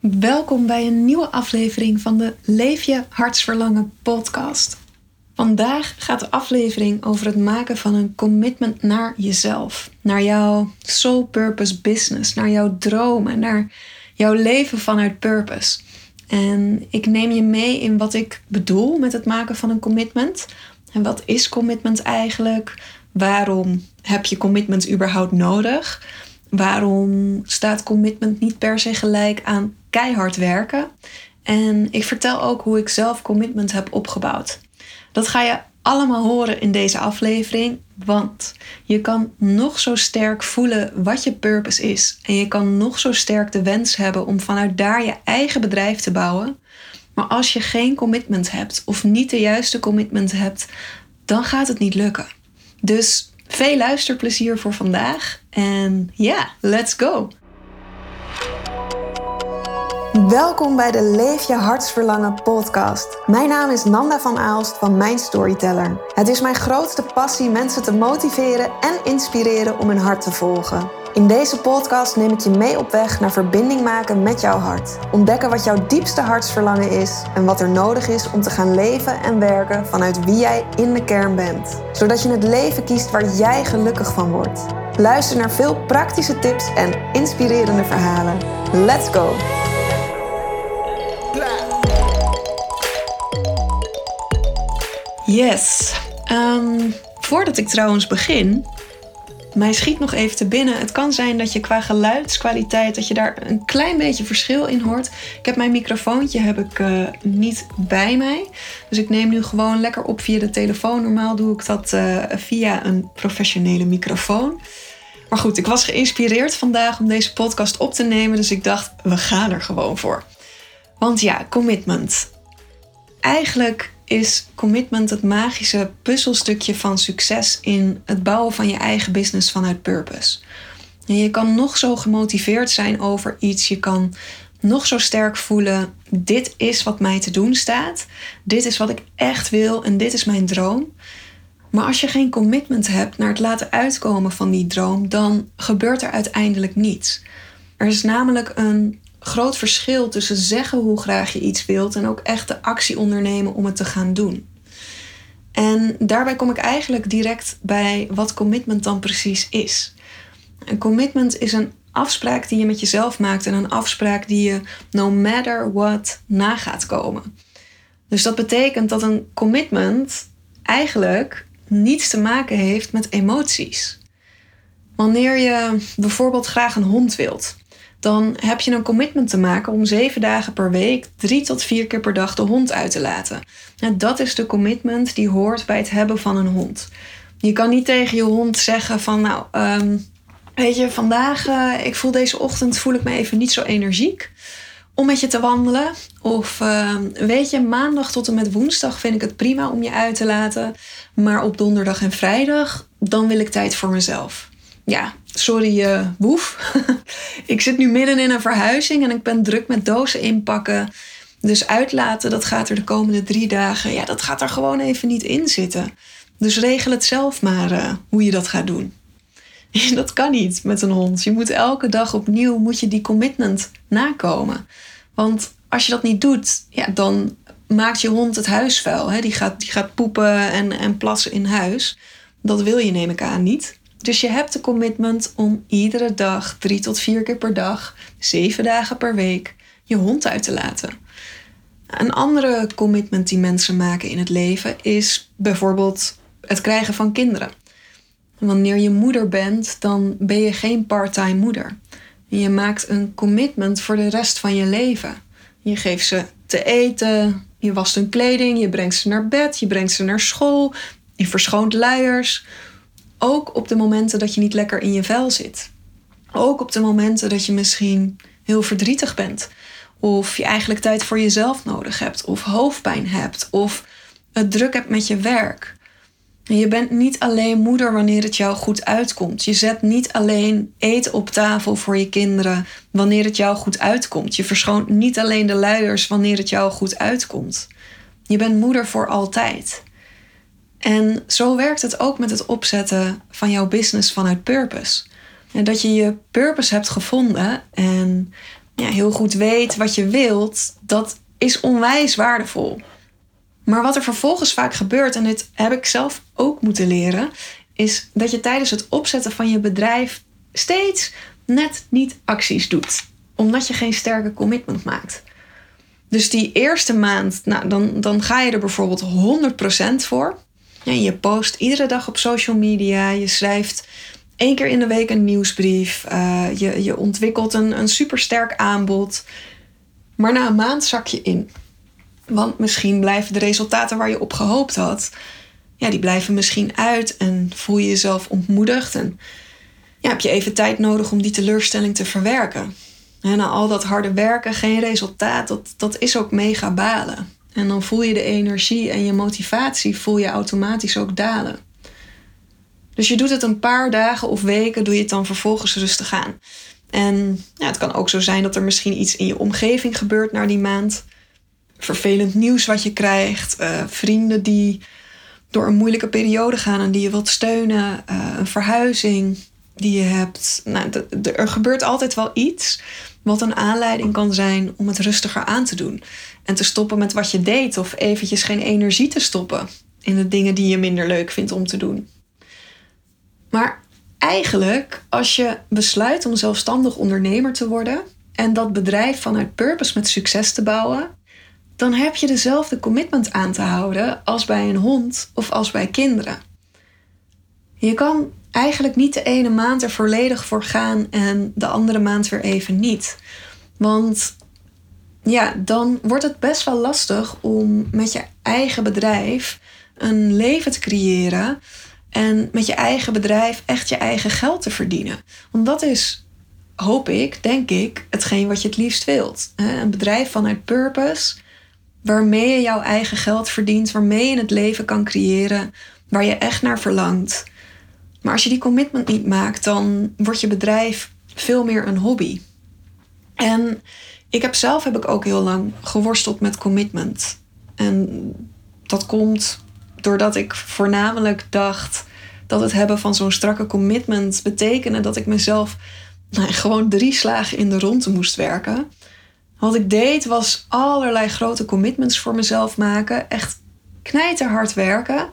Welkom bij een nieuwe aflevering van de Leef je hartsverlangen podcast. Vandaag gaat de aflevering over het maken van een commitment naar jezelf, naar jouw soul purpose business, naar jouw dromen, naar jouw leven vanuit purpose. En ik neem je mee in wat ik bedoel met het maken van een commitment. En wat is commitment eigenlijk? Waarom heb je commitment überhaupt nodig? Waarom staat commitment niet per se gelijk aan keihard werken? En ik vertel ook hoe ik zelf commitment heb opgebouwd. Dat ga je allemaal horen in deze aflevering, want je kan nog zo sterk voelen wat je purpose is. En je kan nog zo sterk de wens hebben om vanuit daar je eigen bedrijf te bouwen. Maar als je geen commitment hebt of niet de juiste commitment hebt, dan gaat het niet lukken. Dus veel luisterplezier voor vandaag. En ja, let's go! Welkom bij de Leef je hartsverlangen podcast. Mijn naam is Nanda van Aalst van Mijn Storyteller. Het is mijn grootste passie mensen te motiveren en inspireren om hun hart te volgen. In deze podcast neem ik je mee op weg naar verbinding maken met jouw hart. Ontdekken wat jouw diepste hartsverlangen is en wat er nodig is om te gaan leven en werken vanuit wie jij in de kern bent. Zodat je het leven kiest waar jij gelukkig van wordt. Luister naar veel praktische tips en inspirerende verhalen. Let's go! Yes. Um, voordat ik trouwens begin, mij schiet nog even te binnen. Het kan zijn dat je qua geluidskwaliteit dat je daar een klein beetje verschil in hoort. Ik heb mijn microfoontje heb ik uh, niet bij mij, dus ik neem nu gewoon lekker op via de telefoon. Normaal doe ik dat uh, via een professionele microfoon. Maar goed, ik was geïnspireerd vandaag om deze podcast op te nemen, dus ik dacht we gaan er gewoon voor. Want ja, commitment. Eigenlijk is commitment het magische puzzelstukje van succes in het bouwen van je eigen business vanuit purpose. En je kan nog zo gemotiveerd zijn over iets, je kan nog zo sterk voelen: dit is wat mij te doen staat, dit is wat ik echt wil en dit is mijn droom. Maar als je geen commitment hebt naar het laten uitkomen van die droom, dan gebeurt er uiteindelijk niets. Er is namelijk een groot verschil tussen zeggen hoe graag je iets wilt en ook echt de actie ondernemen om het te gaan doen. En daarbij kom ik eigenlijk direct bij wat commitment dan precies is. Een commitment is een afspraak die je met jezelf maakt en een afspraak die je no matter what na gaat komen. Dus dat betekent dat een commitment eigenlijk niets te maken heeft met emoties. Wanneer je bijvoorbeeld graag een hond wilt, dan heb je een commitment te maken om zeven dagen per week, drie tot vier keer per dag de hond uit te laten. En dat is de commitment die hoort bij het hebben van een hond. Je kan niet tegen je hond zeggen van nou, um, weet je, vandaag, uh, ik voel deze ochtend, voel ik me even niet zo energiek om met je te wandelen. Of uh, weet je, maandag tot en met woensdag vind ik het prima om je uit te laten. Maar op donderdag en vrijdag, dan wil ik tijd voor mezelf ja, sorry uh, woef. ik zit nu midden in een verhuizing en ik ben druk met dozen inpakken. Dus uitlaten, dat gaat er de komende drie dagen, ja, dat gaat er gewoon even niet in zitten. Dus regel het zelf maar uh, hoe je dat gaat doen. dat kan niet met een hond. Je moet elke dag opnieuw moet je die commitment nakomen. Want als je dat niet doet, ja, dan maakt je hond het huis vuil. Hè? Die, gaat, die gaat poepen en, en plassen in huis. Dat wil je, neem ik aan, niet. Dus je hebt de commitment om iedere dag, drie tot vier keer per dag, zeven dagen per week, je hond uit te laten. Een andere commitment die mensen maken in het leven is bijvoorbeeld het krijgen van kinderen. Wanneer je moeder bent, dan ben je geen parttime moeder. Je maakt een commitment voor de rest van je leven. Je geeft ze te eten, je wast hun kleding, je brengt ze naar bed, je brengt ze naar school, je verschoont luiers. Ook op de momenten dat je niet lekker in je vel zit. Ook op de momenten dat je misschien heel verdrietig bent. Of je eigenlijk tijd voor jezelf nodig hebt. Of hoofdpijn hebt. Of het druk hebt met je werk. Je bent niet alleen moeder wanneer het jou goed uitkomt. Je zet niet alleen eten op tafel voor je kinderen wanneer het jou goed uitkomt. Je verschoont niet alleen de luiers wanneer het jou goed uitkomt. Je bent moeder voor altijd. En zo werkt het ook met het opzetten van jouw business vanuit purpose. Dat je je purpose hebt gevonden en ja, heel goed weet wat je wilt, dat is onwijs waardevol. Maar wat er vervolgens vaak gebeurt, en dit heb ik zelf ook moeten leren, is dat je tijdens het opzetten van je bedrijf steeds net niet acties doet. Omdat je geen sterke commitment maakt. Dus die eerste maand, nou, dan, dan ga je er bijvoorbeeld 100% voor. Je post iedere dag op social media. Je schrijft één keer in de week een nieuwsbrief. Uh, je, je ontwikkelt een, een supersterk aanbod. Maar na een maand zak je in. Want misschien blijven de resultaten waar je op gehoopt had, ja, die blijven misschien uit en voel je jezelf ontmoedigd. En ja, heb je even tijd nodig om die teleurstelling te verwerken. En na al dat harde werken, geen resultaat, dat, dat is ook mega balen. En dan voel je de energie en je motivatie voel je automatisch ook dalen. Dus je doet het een paar dagen of weken, doe je het dan vervolgens rustig aan. En ja, het kan ook zo zijn dat er misschien iets in je omgeving gebeurt na die maand. Vervelend nieuws wat je krijgt, uh, vrienden die door een moeilijke periode gaan en die je wilt steunen, uh, een verhuizing die je hebt. Nou, er gebeurt altijd wel iets wat een aanleiding kan zijn om het rustiger aan te doen. En te stoppen met wat je deed of eventjes geen energie te stoppen in de dingen die je minder leuk vindt om te doen. Maar eigenlijk, als je besluit om zelfstandig ondernemer te worden en dat bedrijf vanuit purpose met succes te bouwen, dan heb je dezelfde commitment aan te houden als bij een hond of als bij kinderen. Je kan eigenlijk niet de ene maand er volledig voor gaan en de andere maand weer even niet. Want ja, dan wordt het best wel lastig om met je eigen bedrijf een leven te creëren en met je eigen bedrijf echt je eigen geld te verdienen. Want dat is, hoop ik, denk ik, hetgeen wat je het liefst wilt. Een bedrijf vanuit purpose, waarmee je jouw eigen geld verdient, waarmee je het leven kan creëren waar je echt naar verlangt. Maar als je die commitment niet maakt, dan wordt je bedrijf veel meer een hobby. En ik heb zelf heb ik ook heel lang geworsteld met commitment. En dat komt doordat ik voornamelijk dacht dat het hebben van zo'n strakke commitment betekende dat ik mezelf nou, gewoon drie slagen in de ronde moest werken. Wat ik deed was allerlei grote commitments voor mezelf maken. Echt knijterhard werken.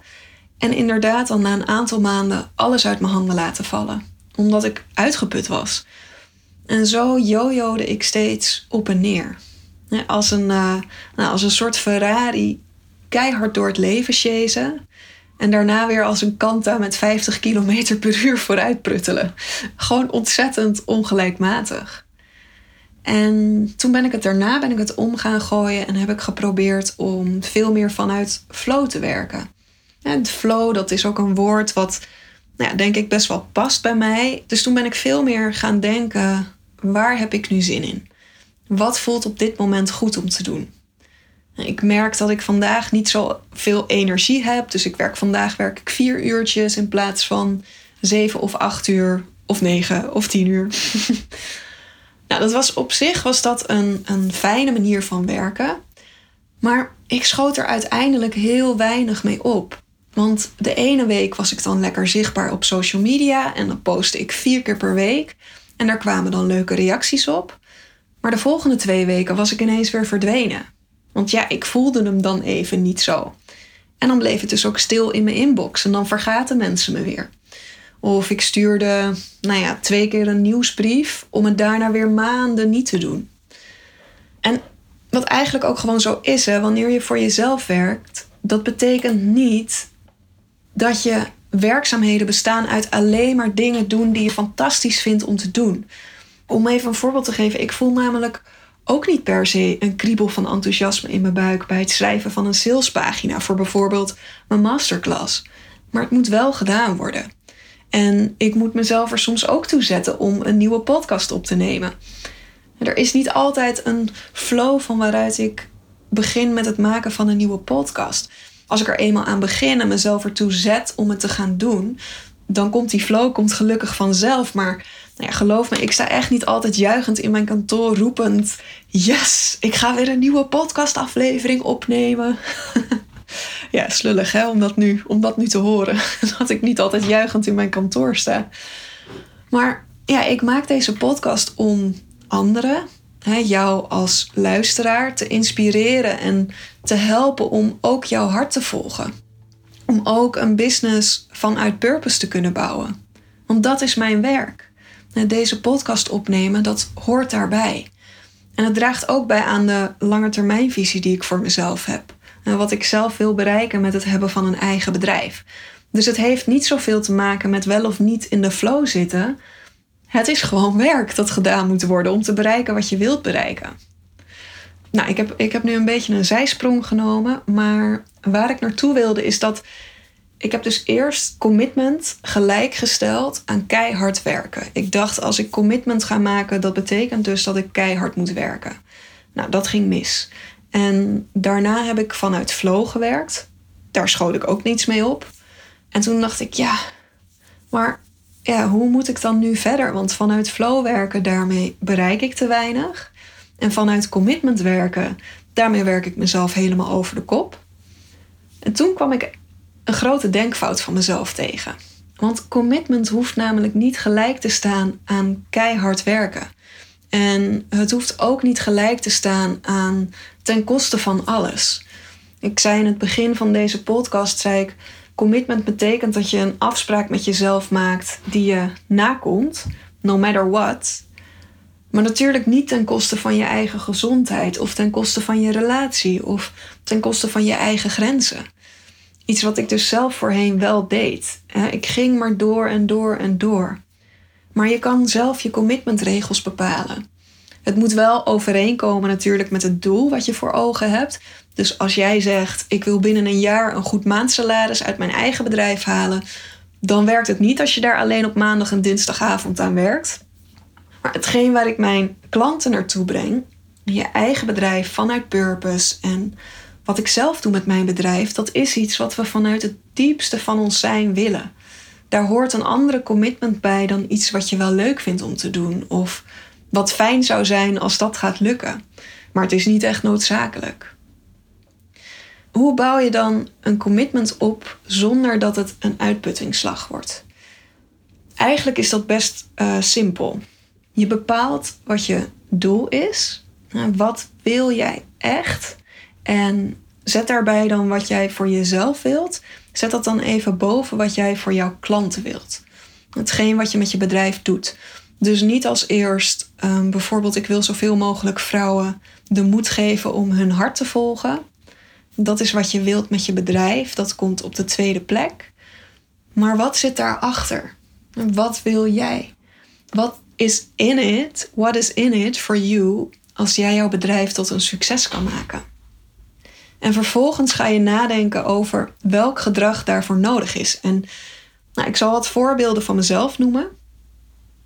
En inderdaad dan na een aantal maanden alles uit mijn handen laten vallen. Omdat ik uitgeput was. En zo jojode ik steeds op en neer. Als een, uh, nou, als een soort Ferrari keihard door het leven chasen. En daarna weer als een kanta met 50 km per uur vooruit pruttelen. Gewoon ontzettend ongelijkmatig. En toen ben ik het daarna ben ik het om gaan gooien en heb ik geprobeerd om veel meer vanuit flow te werken. En flow, dat is ook een woord wat, nou ja, denk ik, best wel past bij mij. Dus toen ben ik veel meer gaan denken: waar heb ik nu zin in? Wat voelt op dit moment goed om te doen? Ik merk dat ik vandaag niet zo veel energie heb. Dus ik werk vandaag werk ik vier uurtjes in plaats van zeven of acht uur of negen of tien uur. nou, dat was op zich was dat een, een fijne manier van werken. Maar ik schoot er uiteindelijk heel weinig mee op. Want de ene week was ik dan lekker zichtbaar op social media en dan postte ik vier keer per week. En daar kwamen dan leuke reacties op. Maar de volgende twee weken was ik ineens weer verdwenen. Want ja, ik voelde hem dan even niet zo. En dan bleef het dus ook stil in mijn inbox en dan vergaten mensen me weer. Of ik stuurde, nou ja, twee keer een nieuwsbrief om het daarna weer maanden niet te doen. En wat eigenlijk ook gewoon zo is, hè, wanneer je voor jezelf werkt, dat betekent niet dat je werkzaamheden bestaan uit alleen maar dingen doen die je fantastisch vindt om te doen. Om even een voorbeeld te geven, ik voel namelijk ook niet per se een kriebel van enthousiasme in mijn buik bij het schrijven van een salespagina voor bijvoorbeeld mijn masterclass. Maar het moet wel gedaan worden. En ik moet mezelf er soms ook toe zetten om een nieuwe podcast op te nemen. Er is niet altijd een flow van waaruit ik begin met het maken van een nieuwe podcast. Als ik er eenmaal aan begin en mezelf ertoe zet om het te gaan doen, dan komt die flow komt gelukkig vanzelf. Maar nou ja, geloof me, ik sta echt niet altijd juichend in mijn kantoor roepend: Yes, ik ga weer een nieuwe podcastaflevering opnemen. ja, slullig hè, om dat, nu, om dat nu te horen. dat ik niet altijd juichend in mijn kantoor sta. Maar ja, ik maak deze podcast om anderen jou als luisteraar te inspireren en te helpen om ook jouw hart te volgen. Om ook een business vanuit purpose te kunnen bouwen. Want dat is mijn werk. Deze podcast opnemen, dat hoort daarbij. En het draagt ook bij aan de langetermijnvisie die ik voor mezelf heb. Wat ik zelf wil bereiken met het hebben van een eigen bedrijf. Dus het heeft niet zoveel te maken met wel of niet in de flow zitten. Het is gewoon werk dat gedaan moet worden om te bereiken wat je wilt bereiken. Nou, ik heb, ik heb nu een beetje een zijsprong genomen, maar waar ik naartoe wilde is dat ik heb dus eerst commitment gelijkgesteld aan keihard werken. Ik dacht als ik commitment ga maken, dat betekent dus dat ik keihard moet werken. Nou, dat ging mis. En daarna heb ik vanuit flow gewerkt. Daar schoot ik ook niets mee op. En toen dacht ik, ja, maar ja, hoe moet ik dan nu verder? Want vanuit flow werken, daarmee bereik ik te weinig. En vanuit commitment werken, daarmee werk ik mezelf helemaal over de kop. En toen kwam ik een grote denkfout van mezelf tegen. Want commitment hoeft namelijk niet gelijk te staan aan keihard werken. En het hoeft ook niet gelijk te staan aan ten koste van alles. Ik zei in het begin van deze podcast, zei ik, commitment betekent dat je een afspraak met jezelf maakt die je nakomt, no matter what. Maar natuurlijk niet ten koste van je eigen gezondheid of ten koste van je relatie of ten koste van je eigen grenzen. Iets wat ik dus zelf voorheen wel deed. Ik ging maar door en door en door. Maar je kan zelf je commitmentregels bepalen. Het moet wel overeenkomen natuurlijk met het doel wat je voor ogen hebt. Dus als jij zegt: Ik wil binnen een jaar een goed maandsalaris uit mijn eigen bedrijf halen, dan werkt het niet als je daar alleen op maandag en dinsdagavond aan werkt. Maar hetgeen waar ik mijn klanten naartoe breng, je eigen bedrijf vanuit purpose en wat ik zelf doe met mijn bedrijf, dat is iets wat we vanuit het diepste van ons zijn willen. Daar hoort een andere commitment bij dan iets wat je wel leuk vindt om te doen. Of wat fijn zou zijn als dat gaat lukken. Maar het is niet echt noodzakelijk. Hoe bouw je dan een commitment op zonder dat het een uitputtingsslag wordt? Eigenlijk is dat best uh, simpel. Je bepaalt wat je doel is. Wat wil jij echt? En zet daarbij dan wat jij voor jezelf wilt. Zet dat dan even boven wat jij voor jouw klanten wilt. Hetgeen wat je met je bedrijf doet. Dus niet als eerst, um, bijvoorbeeld, ik wil zoveel mogelijk vrouwen de moed geven om hun hart te volgen. Dat is wat je wilt met je bedrijf. Dat komt op de tweede plek. Maar wat zit daarachter? Wat wil jij? Wat is in it? What is in it for you als jij jouw bedrijf tot een succes kan maken? En vervolgens ga je nadenken over welk gedrag daarvoor nodig is. En nou, ik zal wat voorbeelden van mezelf noemen.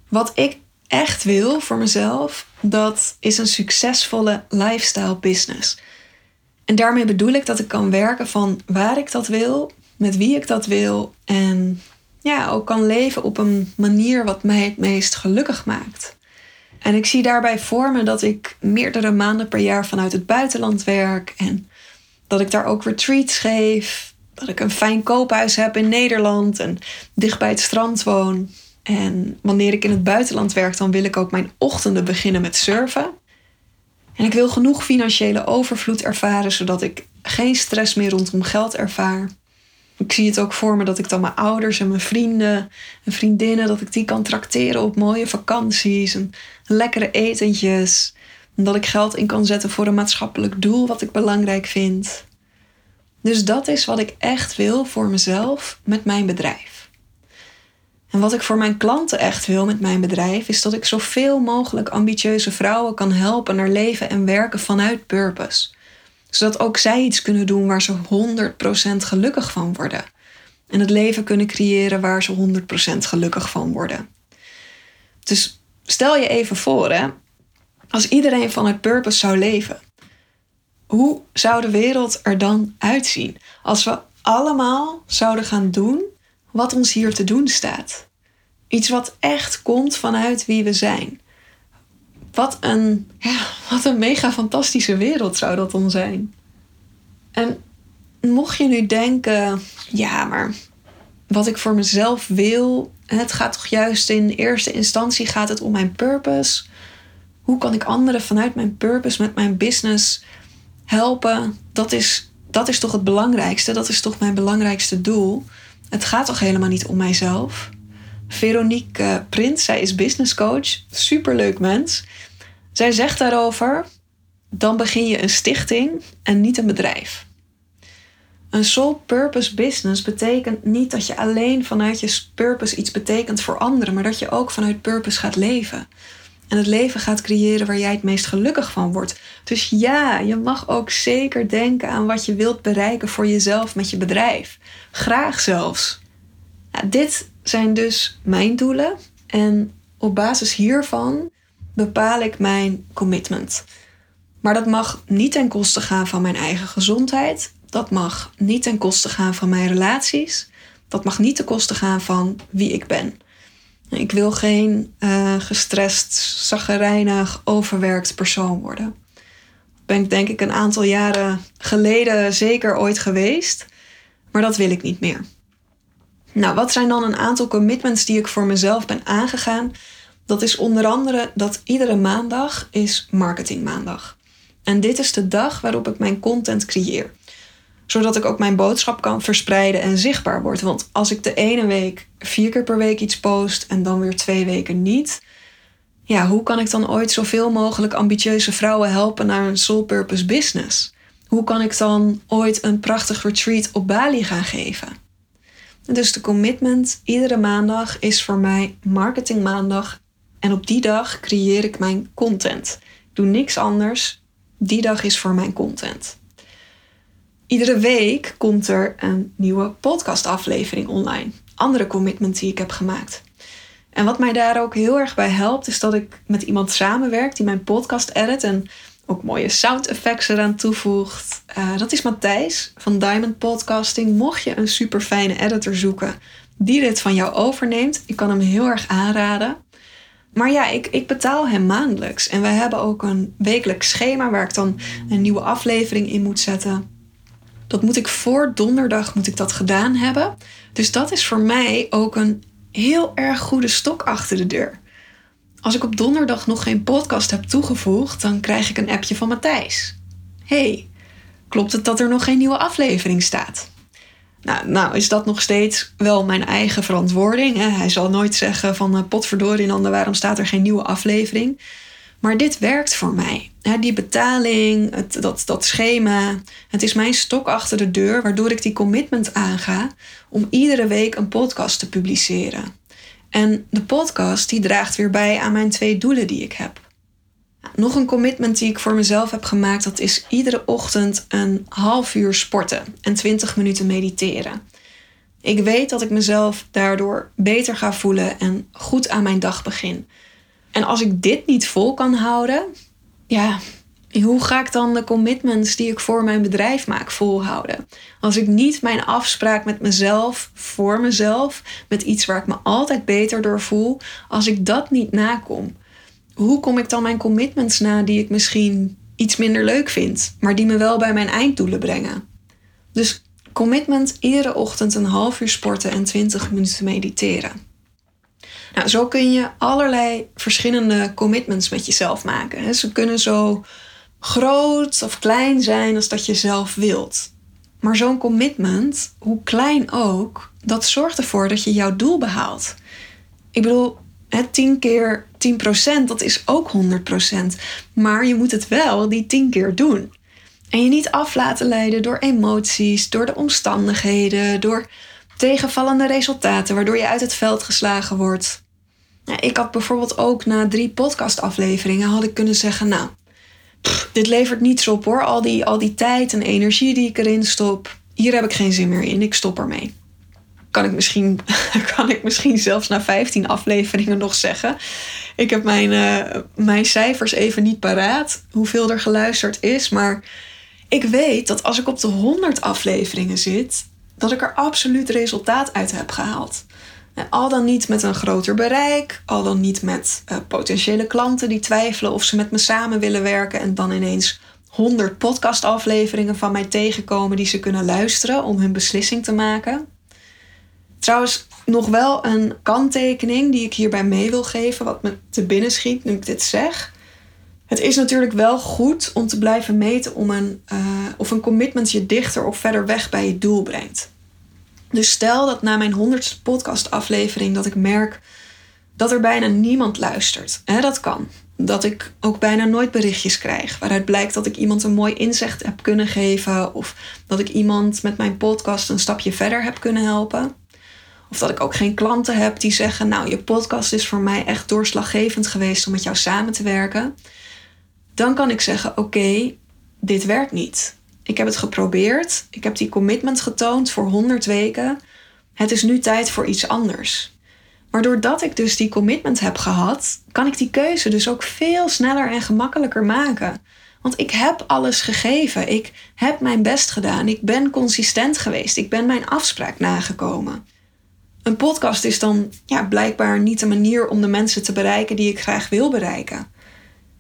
Wat ik echt wil voor mezelf, dat is een succesvolle lifestyle business. En daarmee bedoel ik dat ik kan werken van waar ik dat wil, met wie ik dat wil en ja, ook kan leven op een manier wat mij het meest gelukkig maakt. En ik zie daarbij voor me dat ik meerdere maanden per jaar vanuit het buitenland werk en dat ik daar ook retreats geef. Dat ik een fijn koophuis heb in Nederland en dicht bij het strand woon. En wanneer ik in het buitenland werk, dan wil ik ook mijn ochtenden beginnen met surfen. En ik wil genoeg financiële overvloed ervaren, zodat ik geen stress meer rondom geld ervaar. Ik zie het ook voor me dat ik dan mijn ouders en mijn vrienden en vriendinnen, dat ik die kan trakteren op mooie vakanties en lekkere etentjes. En dat ik geld in kan zetten voor een maatschappelijk doel wat ik belangrijk vind. Dus dat is wat ik echt wil voor mezelf met mijn bedrijf. En wat ik voor mijn klanten echt wil met mijn bedrijf is dat ik zoveel mogelijk ambitieuze vrouwen kan helpen naar leven en werken vanuit purpose. Zodat ook zij iets kunnen doen waar ze 100% gelukkig van worden. En het leven kunnen creëren waar ze 100% gelukkig van worden. Dus stel je even voor, hè, als iedereen vanuit purpose zou leven, hoe zou de wereld er dan uitzien? Als we allemaal zouden gaan doen wat ons hier te doen staat. Iets wat echt komt vanuit wie we zijn. Wat een, wat een mega fantastische wereld zou dat dan zijn. En mocht je nu denken, ja, maar wat ik voor mezelf wil, het gaat toch juist in eerste instantie gaat het om mijn purpose. hoe kan ik anderen vanuit mijn purpose, met mijn business helpen? Dat is, dat is toch het belangrijkste. Dat is toch mijn belangrijkste doel. Het gaat toch helemaal niet om mijzelf. Veronique uh, Prins, zij is business coach. Superleuk mens. Zij zegt daarover: dan begin je een stichting en niet een bedrijf. Een sole purpose business betekent niet dat je alleen vanuit je purpose iets betekent voor anderen, maar dat je ook vanuit purpose gaat leven. En het leven gaat creëren waar jij het meest gelukkig van wordt. Dus ja, je mag ook zeker denken aan wat je wilt bereiken voor jezelf met je bedrijf. Graag zelfs. dit zijn dus mijn doelen. En op basis hiervan bepaal ik mijn commitment. Maar dat mag niet ten koste gaan van mijn eigen gezondheid. Dat mag niet ten koste gaan van mijn relaties. Dat mag niet ten koste gaan van wie ik ben. Ik wil geen uh, gestrest, zaggerijnig, overwerkt persoon worden. Ben ik denk ik een aantal jaren geleden zeker ooit geweest. Maar dat wil ik niet meer. Nou, wat zijn dan een aantal commitments die ik voor mezelf ben aangegaan? Dat is onder andere dat iedere maandag is marketingmaandag. En dit is de dag waarop ik mijn content creëer zodat ik ook mijn boodschap kan verspreiden en zichtbaar word. Want als ik de ene week vier keer per week iets post en dan weer twee weken niet. Ja, hoe kan ik dan ooit zoveel mogelijk ambitieuze vrouwen helpen naar een soul purpose business? Hoe kan ik dan ooit een prachtig retreat op Bali gaan geven? Dus de commitment iedere maandag is voor mij marketing maandag. En op die dag creëer ik mijn content. Doe niks anders. Die dag is voor mijn content. Iedere week komt er een nieuwe podcastaflevering online. Andere commitment die ik heb gemaakt. En wat mij daar ook heel erg bij helpt, is dat ik met iemand samenwerk die mijn podcast edit en ook mooie sound effects eraan toevoegt. Uh, dat is Matthijs van Diamond Podcasting. Mocht je een super fijne editor zoeken die dit van jou overneemt, ik kan hem heel erg aanraden. Maar ja, ik, ik betaal hem maandelijks. En wij hebben ook een wekelijks schema waar ik dan een nieuwe aflevering in moet zetten. Dat moet ik voor donderdag moet ik dat gedaan hebben. Dus dat is voor mij ook een heel erg goede stok achter de deur. Als ik op donderdag nog geen podcast heb toegevoegd, dan krijg ik een appje van Matthijs. hey, klopt het dat er nog geen nieuwe aflevering staat? Nou, nou is dat nog steeds wel mijn eigen verantwoording. Hij zal nooit zeggen van uh, potverdorie, waarom staat er geen nieuwe aflevering? Maar dit werkt voor mij. die betaling, het, dat, dat schema. Het is mijn stok achter de deur, waardoor ik die commitment aanga om iedere week een podcast te publiceren. En de podcast die draagt weer bij aan mijn twee doelen die ik heb. Nog een commitment die ik voor mezelf heb gemaakt, dat is iedere ochtend een half uur sporten en 20 minuten mediteren. Ik weet dat ik mezelf daardoor beter ga voelen en goed aan mijn dag begin. En als ik dit niet vol kan houden, ja, hoe ga ik dan de commitments die ik voor mijn bedrijf maak volhouden? Als ik niet mijn afspraak met mezelf, voor mezelf, met iets waar ik me altijd beter door voel, als ik dat niet nakom, hoe kom ik dan mijn commitments na die ik misschien iets minder leuk vind, maar die me wel bij mijn einddoelen brengen? Dus commitment iedere ochtend een half uur sporten en 20 minuten mediteren. Nou, zo kun je allerlei verschillende commitments met jezelf maken. Ze kunnen zo groot of klein zijn als dat je zelf wilt. Maar zo'n commitment, hoe klein ook, dat zorgt ervoor dat je jouw doel behaalt. Ik bedoel, 10 keer 10%, dat is ook 100%. Maar je moet het wel die 10 keer doen. En je niet af laten leiden door emoties, door de omstandigheden, door tegenvallende resultaten, waardoor je uit het veld geslagen wordt. Ik had bijvoorbeeld ook na drie podcastafleveringen had ik kunnen zeggen, nou, dit levert niets op hoor. Al die, al die tijd en energie die ik erin stop, hier heb ik geen zin meer in. Ik stop ermee. Kan ik misschien, kan ik misschien zelfs na 15 afleveringen nog zeggen. Ik heb mijn, uh, mijn cijfers even niet paraat, hoeveel er geluisterd is. Maar ik weet dat als ik op de 100 afleveringen zit, dat ik er absoluut resultaat uit heb gehaald. Al dan niet met een groter bereik, al dan niet met uh, potentiële klanten die twijfelen of ze met me samen willen werken en dan ineens 100 podcastafleveringen van mij tegenkomen die ze kunnen luisteren om hun beslissing te maken. Trouwens, nog wel een kanttekening die ik hierbij mee wil geven, wat me te binnen schiet nu ik dit zeg. Het is natuurlijk wel goed om te blijven meten om een, uh, of een commitment je dichter of verder weg bij je doel brengt. Dus stel dat na mijn honderdste podcastaflevering dat ik merk dat er bijna niemand luistert. Hè, dat kan. Dat ik ook bijna nooit berichtjes krijg. Waaruit blijkt dat ik iemand een mooi inzicht heb kunnen geven. Of dat ik iemand met mijn podcast een stapje verder heb kunnen helpen. Of dat ik ook geen klanten heb die zeggen: Nou, je podcast is voor mij echt doorslaggevend geweest om met jou samen te werken. Dan kan ik zeggen: Oké, dit werkt niet. Ik heb het geprobeerd. Ik heb die commitment getoond voor 100 weken. Het is nu tijd voor iets anders. Maar doordat ik dus die commitment heb gehad, kan ik die keuze dus ook veel sneller en gemakkelijker maken. Want ik heb alles gegeven. Ik heb mijn best gedaan. Ik ben consistent geweest. Ik ben mijn afspraak nagekomen. Een podcast is dan ja, blijkbaar niet de manier om de mensen te bereiken die ik graag wil bereiken.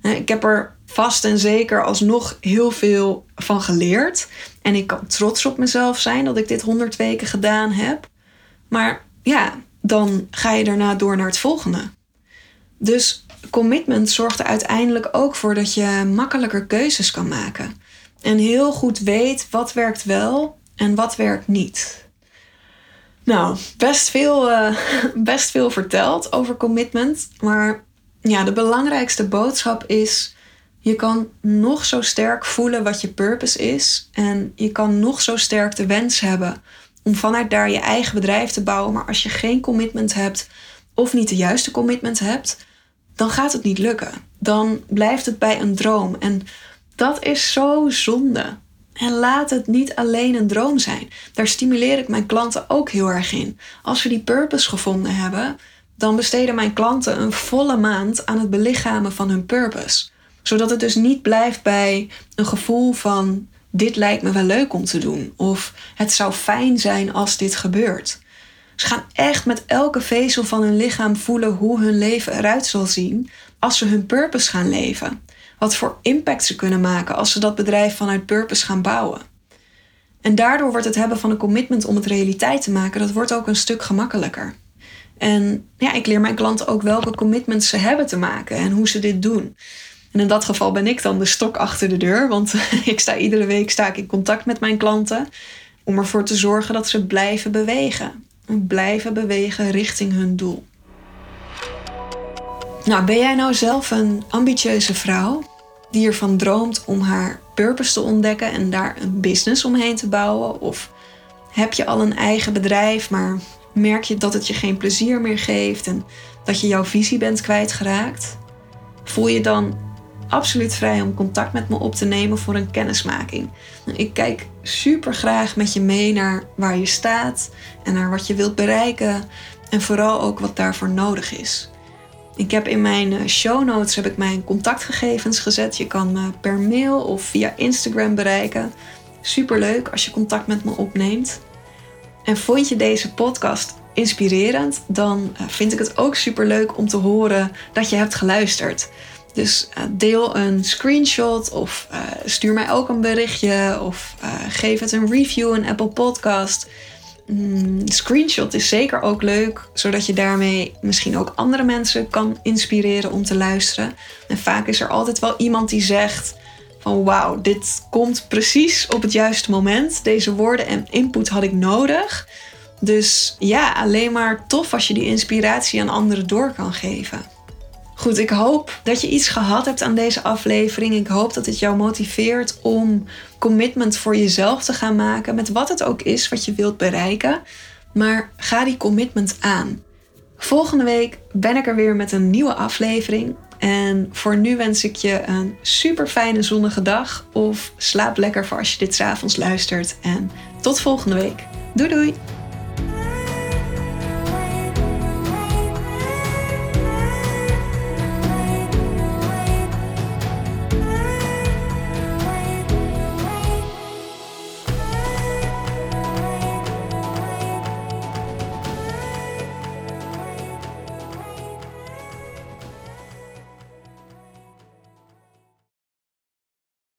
Ik heb er vast en zeker alsnog heel veel van geleerd. En ik kan trots op mezelf zijn dat ik dit 100 weken gedaan heb. Maar ja, dan ga je daarna door naar het volgende. Dus commitment zorgt er uiteindelijk ook voor dat je makkelijker keuzes kan maken. En heel goed weet wat werkt wel en wat werkt niet. Nou, best veel, uh, best veel verteld over commitment. Maar ja, de belangrijkste boodschap is: je kan nog zo sterk voelen wat je purpose is. En je kan nog zo sterk de wens hebben om vanuit daar je eigen bedrijf te bouwen. Maar als je geen commitment hebt of niet de juiste commitment hebt, dan gaat het niet lukken. Dan blijft het bij een droom. En dat is zo zonde. En laat het niet alleen een droom zijn. Daar stimuleer ik mijn klanten ook heel erg in. Als we die purpose gevonden hebben, dan besteden mijn klanten een volle maand aan het belichamen van hun purpose. Zodat het dus niet blijft bij een gevoel van dit lijkt me wel leuk om te doen. Of het zou fijn zijn als dit gebeurt. Ze gaan echt met elke vezel van hun lichaam voelen hoe hun leven eruit zal zien als ze hun purpose gaan leven. Wat voor impact ze kunnen maken als ze dat bedrijf vanuit purpose gaan bouwen. En daardoor wordt het hebben van een commitment om het realiteit te maken, dat wordt ook een stuk gemakkelijker. En ja, ik leer mijn klanten ook welke commitments ze hebben te maken en hoe ze dit doen. En in dat geval ben ik dan de stok achter de deur, want ik sta iedere week sta ik in contact met mijn klanten om ervoor te zorgen dat ze blijven bewegen. Blijven bewegen richting hun doel. Nou, ben jij nou zelf een ambitieuze vrouw die ervan droomt om haar purpose te ontdekken en daar een business omheen te bouwen? Of heb je al een eigen bedrijf, maar merk je dat het je geen plezier meer geeft en dat je jouw visie bent kwijtgeraakt? Voel je dan absoluut vrij om contact met me op te nemen voor een kennismaking. Ik kijk super graag met je mee naar waar je staat en naar wat je wilt bereiken en vooral ook wat daarvoor nodig is. Ik heb in mijn eh, show notes heb ik mijn contactgegevens gezet. Je kan me per mail of via Instagram bereiken. Super leuk als je contact met me opneemt. En vond je deze podcast inspirerend, dan eh, vind ik het ook super leuk om te horen dat je hebt geluisterd. Dus uh, deel een screenshot of uh, stuur mij ook een berichtje of uh, geef het een review in Apple Podcast. Mm, screenshot is zeker ook leuk, zodat je daarmee misschien ook andere mensen kan inspireren om te luisteren. En vaak is er altijd wel iemand die zegt van wauw, dit komt precies op het juiste moment. Deze woorden en input had ik nodig. Dus ja, alleen maar tof als je die inspiratie aan anderen door kan geven. Goed, ik hoop dat je iets gehad hebt aan deze aflevering. Ik hoop dat het jou motiveert om commitment voor jezelf te gaan maken. Met wat het ook is wat je wilt bereiken. Maar ga die commitment aan. Volgende week ben ik er weer met een nieuwe aflevering. En voor nu wens ik je een super fijne zonnige dag. Of slaap lekker voor als je dit s'avonds luistert. En tot volgende week. Doei doei!